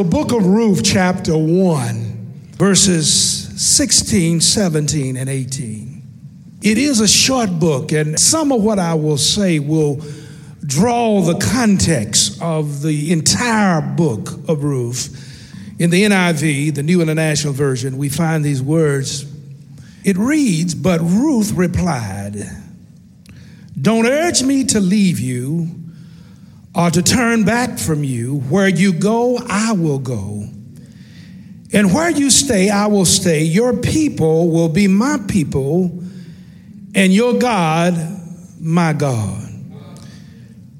The book of Ruth, chapter 1, verses 16, 17, and 18. It is a short book, and some of what I will say will draw the context of the entire book of Ruth. In the NIV, the New International Version, we find these words. It reads, But Ruth replied, Don't urge me to leave you or to turn back from you. Where you go, I will go. And where you stay, I will stay. Your people will be my people, and your God, my God.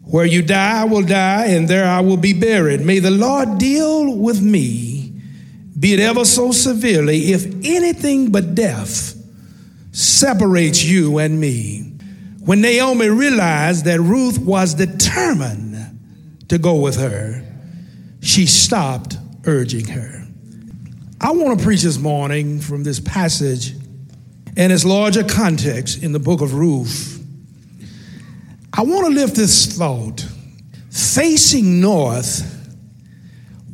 Where you die, I will die, and there I will be buried. May the Lord deal with me, be it ever so severely, if anything but death separates you and me. When Naomi realized that Ruth was determined to go with her, she stopped urging her. I want to preach this morning from this passage and its larger context in the book of Ruth. I want to lift this thought facing north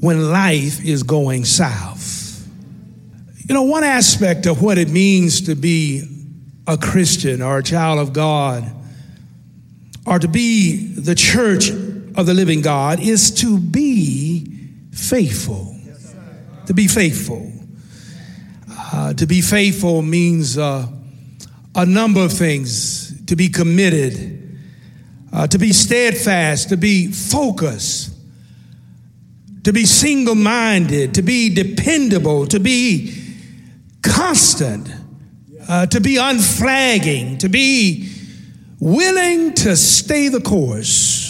when life is going south. You know, one aspect of what it means to be a Christian or a child of God or to be the church of the living God is to be faithful. To be faithful. Uh, to be faithful means uh, a number of things. To be committed, uh, to be steadfast, to be focused, to be single minded, to be dependable, to be constant, uh, to be unflagging, to be willing to stay the course.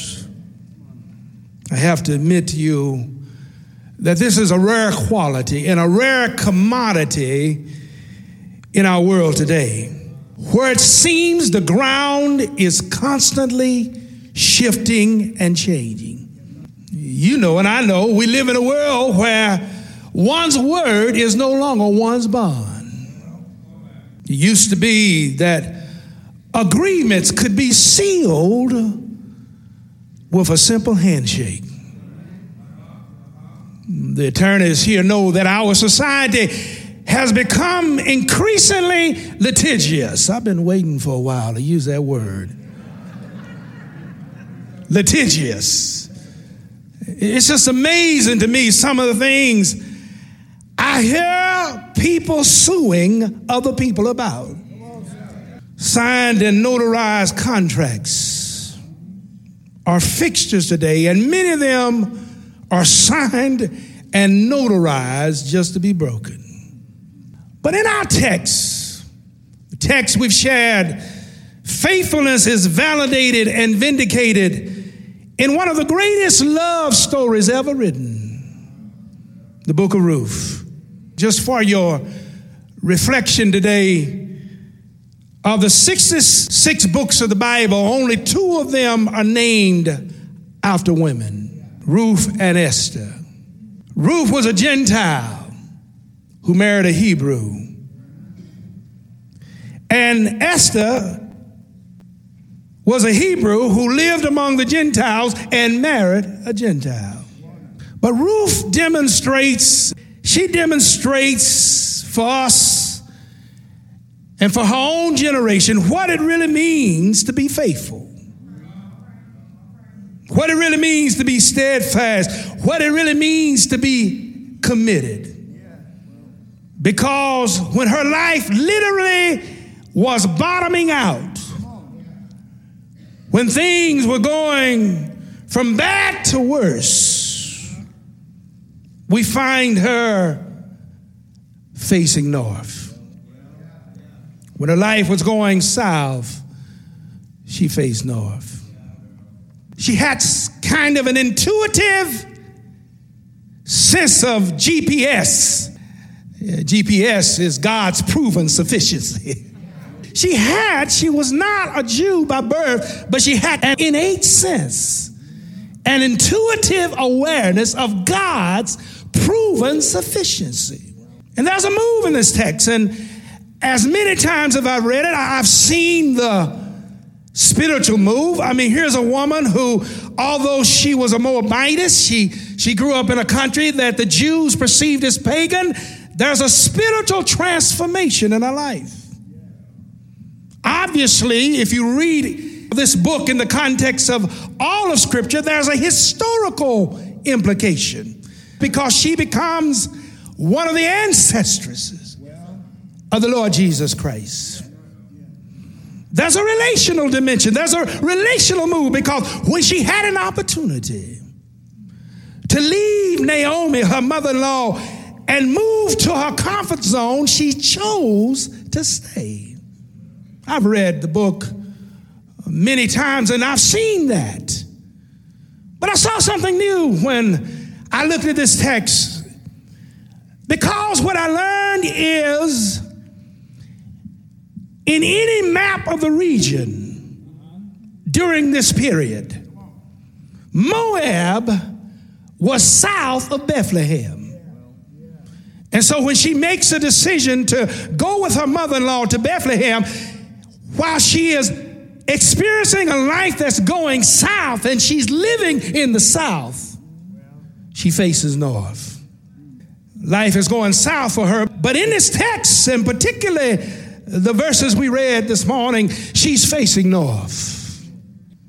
I have to admit to you that this is a rare quality and a rare commodity in our world today, where it seems the ground is constantly shifting and changing. You know, and I know, we live in a world where one's word is no longer one's bond. It used to be that agreements could be sealed with a simple handshake. The attorneys here know that our society has become increasingly litigious. I've been waiting for a while to use that word. litigious. It's just amazing to me some of the things I hear people suing other people about. Signed and notarized contracts are fixtures today, and many of them are signed and notarized just to be broken. But in our text, the text we've shared, faithfulness is validated and vindicated in one of the greatest love stories ever written, the book of Ruth. Just for your reflection today, of the 66 books of the Bible, only two of them are named after women Ruth and Esther. Ruth was a Gentile who married a Hebrew. And Esther was a Hebrew who lived among the Gentiles and married a Gentile. But Ruth demonstrates, she demonstrates for us and for her own generation what it really means to be faithful. What it really means to be steadfast. What it really means to be committed. Because when her life literally was bottoming out, when things were going from bad to worse, we find her facing north. When her life was going south, she faced north. She had kind of an intuitive sense of GPS. Yeah, GPS is God's proven sufficiency. she had, she was not a Jew by birth, but she had an innate sense, an intuitive awareness of God's proven sufficiency. And there's a move in this text, and as many times as I've read it, I've seen the spiritual move. I mean, here's a woman who, although she was a Moabitess, she, she grew up in a country that the Jews perceived as pagan. There's a spiritual transformation in her life. Obviously, if you read this book in the context of all of Scripture, there's a historical implication because she becomes one of the ancestresses of the Lord Jesus Christ. There's a relational dimension. There's a relational move because when she had an opportunity to leave Naomi, her mother in law, and move to her comfort zone, she chose to stay. I've read the book many times and I've seen that. But I saw something new when I looked at this text because what I learned is in any map of the region during this period, Moab was south of Bethlehem. And so when she makes a decision to go with her mother in law to Bethlehem, while she is experiencing a life that's going south and she's living in the south, she faces north. Life is going south for her. But in this text, and particularly the verses we read this morning, she's facing north.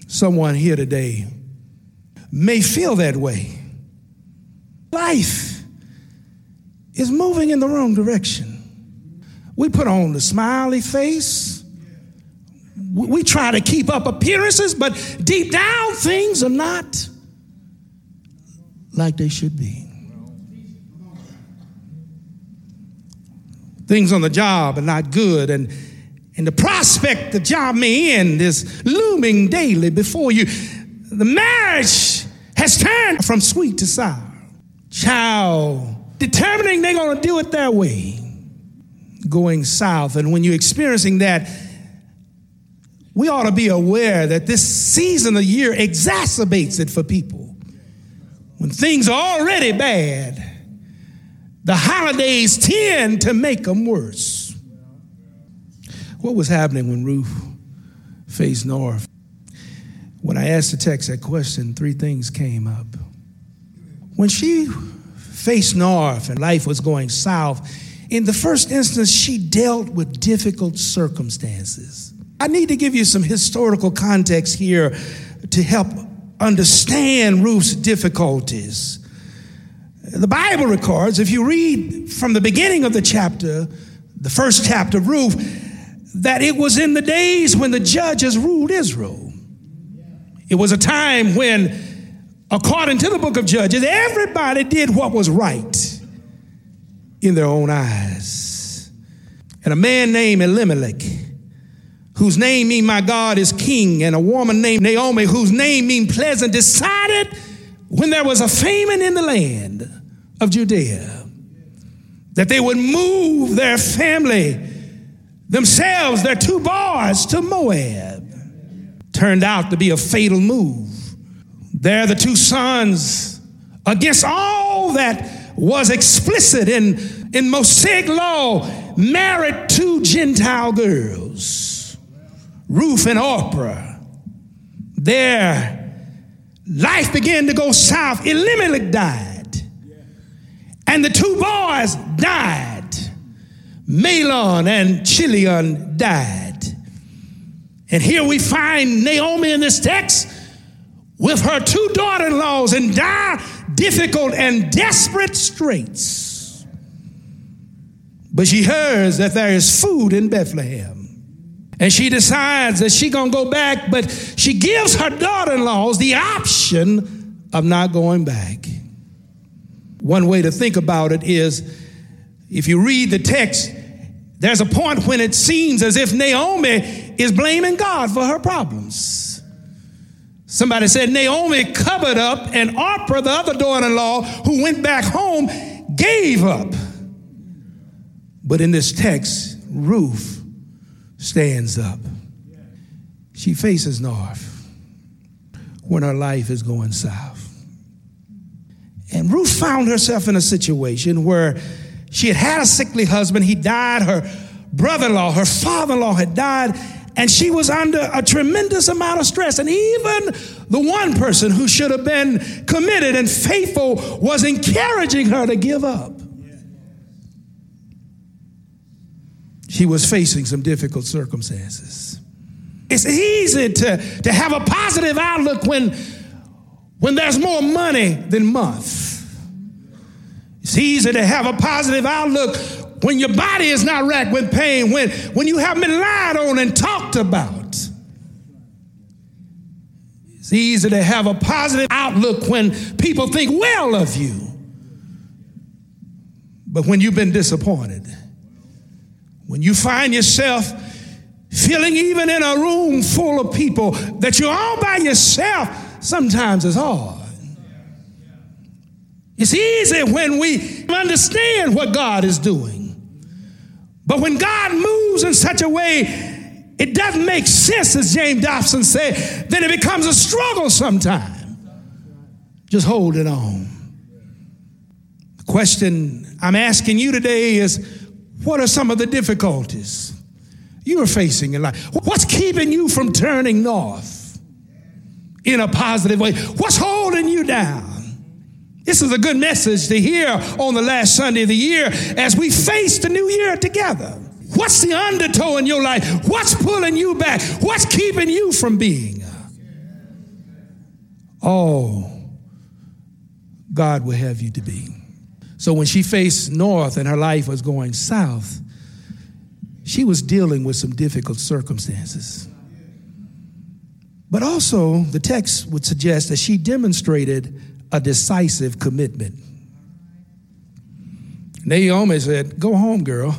Someone here today may feel that way. Life is moving in the wrong direction. We put on the smiley face. We try to keep up appearances, but deep down, things are not like they should be. Things on the job are not good, and, and the prospect the job may end is looming daily before you. The marriage has turned from sweet to sour. Child, determining they're going to do it their way, going south. And when you're experiencing that, we ought to be aware that this season of year exacerbates it for people. When things are already bad, the holidays tend to make them worse. What was happening when Ruth faced north? When I asked the text that question, three things came up. When she faced north and life was going south, in the first instance, she dealt with difficult circumstances. I need to give you some historical context here to help understand Ruth's difficulties. The Bible records, if you read from the beginning of the chapter, the first chapter of Ruth, that it was in the days when the judges ruled Israel. It was a time when, according to the book of Judges, everybody did what was right in their own eyes. And a man named Elimelech, whose name means my God is king, and a woman named Naomi, whose name means pleasant, decided when there was a famine in the land of Judea, that they would move their family, themselves, their two boys, to Moab. Turned out to be a fatal move. There, the two sons, against all that was explicit in, in Mosaic law, married two Gentile girls, Ruth and Orpah. Their life began to go south. Elimelech died. And the two boys died. Mahlon and Chilion died. And here we find Naomi in this text with her two daughter in laws in dire, difficult, and desperate straits. But she hears that there is food in Bethlehem. And she decides that she's going to go back, but she gives her daughter in laws the option of not going back. One way to think about it is if you read the text, there's a point when it seems as if Naomi is blaming God for her problems. Somebody said Naomi covered up, and Orpah, the other daughter in law who went back home, gave up. But in this text, Ruth stands up. She faces north when her life is going south. And Ruth found herself in a situation where she had had a sickly husband. He died. Her brother in law, her father in law had died. And she was under a tremendous amount of stress. And even the one person who should have been committed and faithful was encouraging her to give up. She was facing some difficult circumstances. It's easy to, to have a positive outlook when, when there's more money than month. It's easy to have a positive outlook when your body is not racked with pain, when, when you haven't been lied on and talked about. It's easy to have a positive outlook when people think well of you. But when you've been disappointed, when you find yourself feeling even in a room full of people that you're all by yourself, sometimes it's hard. It's easy when we understand what God is doing. But when God moves in such a way, it doesn't make sense, as James Dobson said, then it becomes a struggle sometimes. Just hold it on. The question I'm asking you today is what are some of the difficulties you are facing in life? What's keeping you from turning north in a positive way? What's holding you down? This is a good message to hear on the last Sunday of the year as we face the new year together. What's the undertow in your life? What's pulling you back? What's keeping you from being? Oh, God will have you to be. So when she faced north and her life was going south, she was dealing with some difficult circumstances. But also, the text would suggest that she demonstrated a decisive commitment. Naomi said, Go home, girl.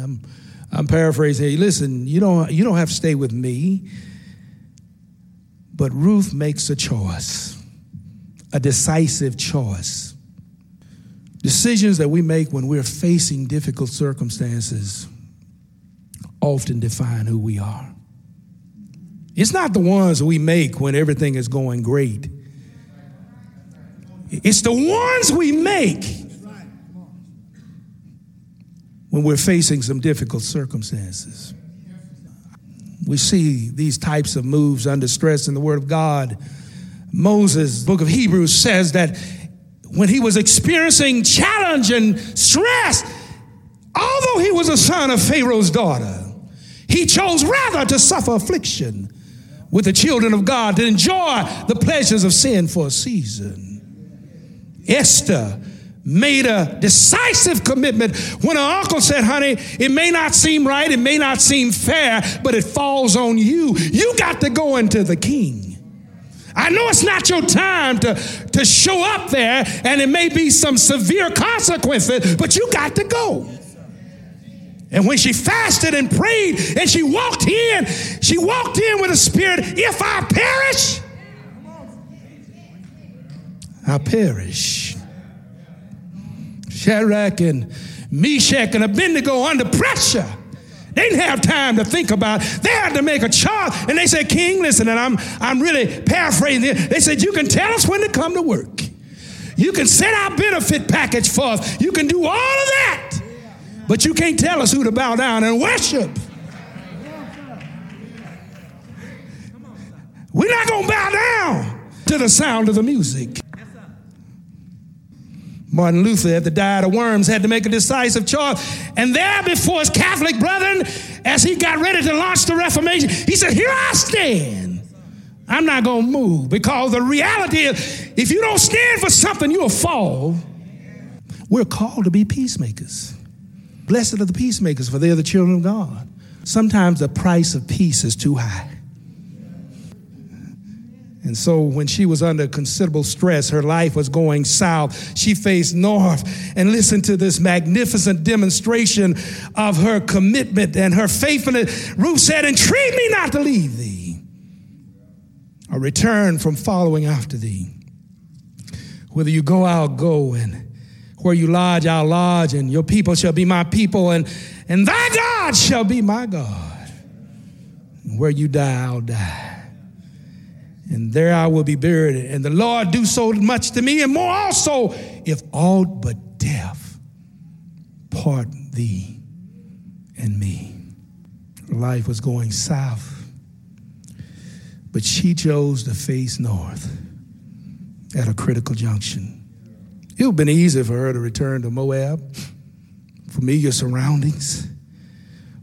I'm, I'm paraphrasing here. Listen, you don't, you don't have to stay with me. But Ruth makes a choice, a decisive choice. Decisions that we make when we're facing difficult circumstances often define who we are. It's not the ones we make when everything is going great. It's the ones we make when we're facing some difficult circumstances. We see these types of moves under stress in the Word of God. Moses, book of Hebrews, says that when he was experiencing challenge and stress, although he was a son of Pharaoh's daughter, he chose rather to suffer affliction with the children of God to enjoy the pleasures of sin for a season. Esther made a decisive commitment when her uncle said, Honey, it may not seem right, it may not seem fair, but it falls on you. You got to go into the king. I know it's not your time to, to show up there, and it may be some severe consequences, but you got to go. And when she fasted and prayed and she walked in, she walked in with a spirit if I perish, I perish. Shadrach and Meshach and Abednego under pressure. They didn't have time to think about it. They had to make a charge. And they said, King, listen, and I'm, I'm really paraphrasing it. They said, You can tell us when to come to work. You can set our benefit package for us. You can do all of that. But you can't tell us who to bow down and worship. We're not going to bow down to the sound of the music. Martin Luther, at the diet of worms, had to make a decisive choice. And there before his Catholic brethren, as he got ready to launch the Reformation, he said, Here I stand. I'm not going to move because the reality is, if you don't stand for something, you'll fall. We're called to be peacemakers. Blessed are the peacemakers, for they are the children of God. Sometimes the price of peace is too high. And so, when she was under considerable stress, her life was going south. She faced north and listened to this magnificent demonstration of her commitment and her faithfulness. Ruth said, Entreat me not to leave thee or return from following after thee. Whether you go, I'll go, and where you lodge, I'll lodge, and your people shall be my people, and, and thy God shall be my God. And where you die, I'll die and there I will be buried. And the Lord do so much to me, and more also, if aught but death part thee and me. Life was going south, but she chose to face north at a critical junction. It would have been easy for her to return to Moab, familiar surroundings,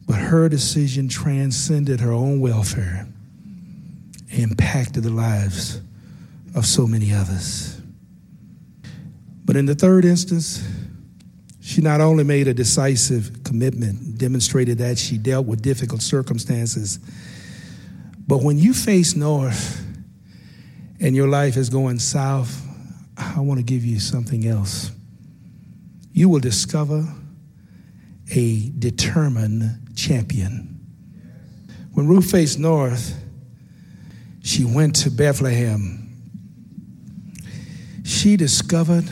but her decision transcended her own welfare impacted the lives of so many others. But in the third instance, she not only made a decisive commitment, demonstrated that she dealt with difficult circumstances, but when you face north and your life is going south, I want to give you something else. You will discover a determined champion. When Ruth faced north, she went to Bethlehem. She discovered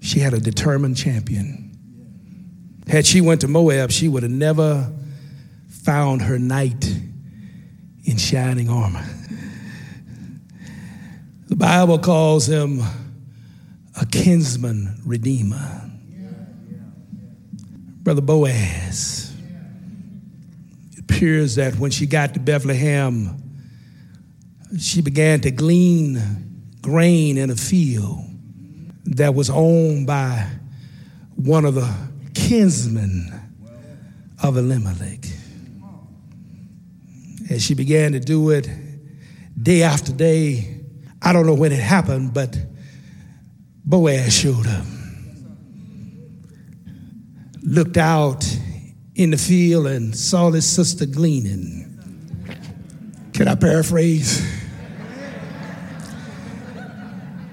she had a determined champion. Had she went to Moab, she would have never found her knight in shining armor. The Bible calls him a kinsman redeemer. Brother Boaz. It appears that when she got to Bethlehem, she began to glean grain in a field that was owned by one of the kinsmen of Elimelech. And she began to do it day after day, I don't know when it happened, but Boaz showed up. Looked out in the field and saw his sister gleaning. Can I paraphrase?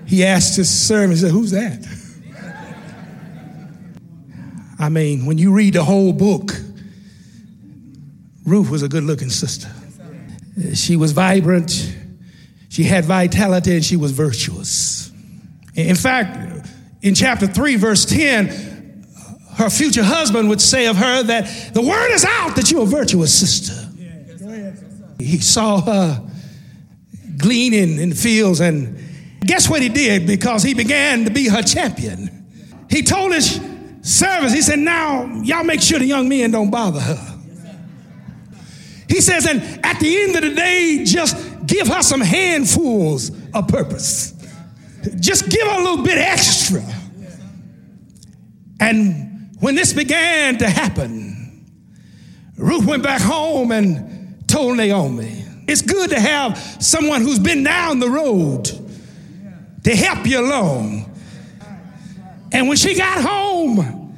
he asked his servant, he said, Who's that? I mean, when you read the whole book, Ruth was a good looking sister. She was vibrant, she had vitality, and she was virtuous. In fact, in chapter 3, verse 10, her future husband would say of her that the word is out that you're a virtuous sister. He saw her gleaning in the fields and Guess what he did? Because he began to be her champion. He told his servants, he said, Now, y'all make sure the young men don't bother her. He says, and at the end of the day, just give her some handfuls of purpose. Just give her a little bit extra. And when this began to happen, Ruth went back home and told Naomi, It's good to have someone who's been down the road to help you along. And when she got home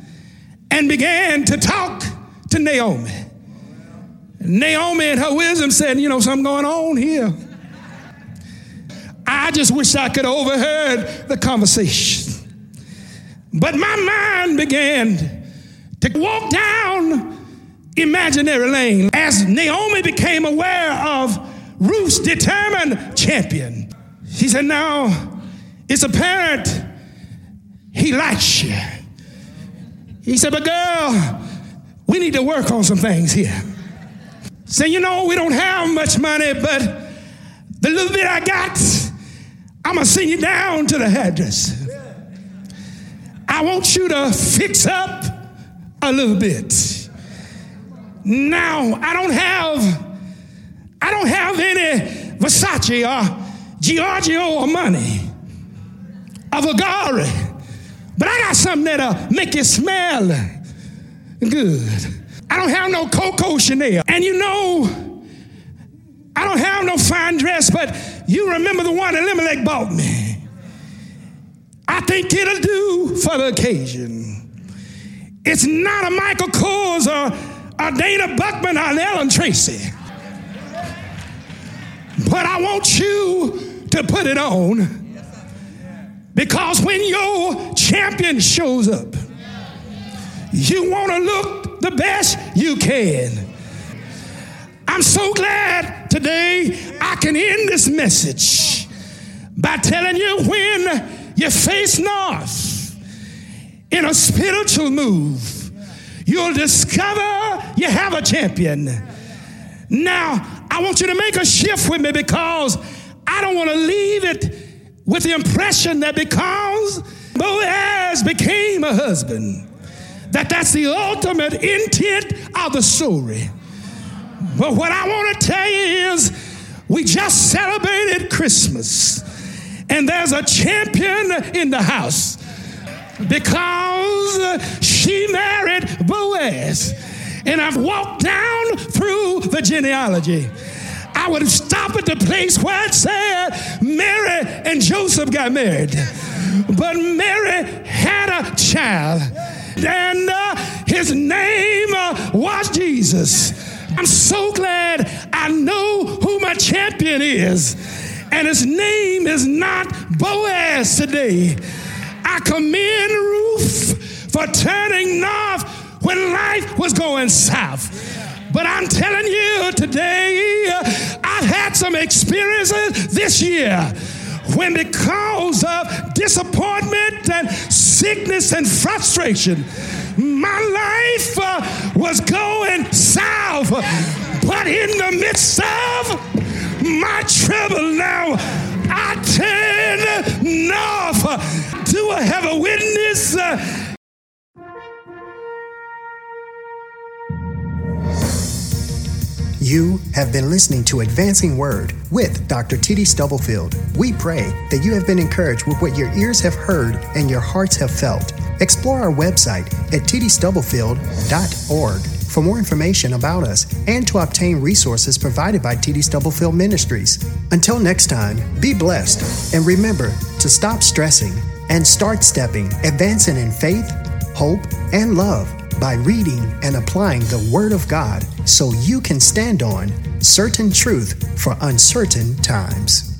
and began to talk to Naomi, Naomi and her wisdom said, You know, something going on here. I just wish I could have overheard the conversation. But my mind began to walk down imaginary lane as Naomi became aware of Ruth's determined champion. She said, Now, it's apparent he likes you. He said, But girl, we need to work on some things here. Say, you know, we don't have much money, but the little bit I got, I'm gonna send you down to the hairdresser. I want you to fix up a little bit. Now, I don't have, I don't have any Versace or Giorgio or money of Agari. But I got something that'll make you smell good. I don't have no Coco Chanel. And you know, I don't have no fine dress, but you remember the one Elimelech bought me. I think it'll do for the occasion. It's not a Michael Kors or or Dana Buchman or an Ellen Tracy. But I want you to put it on because when your champion shows up, you want to look the best you can. I'm so glad today I can end this message by telling you when you face north in a spiritual move, you'll discover you have a champion. Now, I want you to make a shift with me because I don't want to leave it with the impression that because Boaz became a husband, that that's the ultimate intent of the story. But what I want to tell you is we just celebrated Christmas, and there's a champion in the house because she married Boaz. And I've walked down through the genealogy. I would stop at the place where it said Mary and Joseph got married. But Mary had a child, and uh, his name uh, was Jesus. I'm so glad I know who my champion is. And his name is not Boaz today. I commend Ruth for turning north when life was going south. But I'm telling you today, I've had some experiences this year when, because of disappointment and sickness and frustration, my life uh, was going south. But in the midst of my trouble now, I turn north. Do I have a witness? Uh, You have been listening to Advancing Word with Dr. T.D. Stubblefield. We pray that you have been encouraged with what your ears have heard and your hearts have felt. Explore our website at tdstubblefield.org for more information about us and to obtain resources provided by TD Stubblefield Ministries. Until next time, be blessed and remember to stop stressing and start stepping, advancing in faith, hope, and love by reading and applying the Word of God so you can stand on certain truth for uncertain times.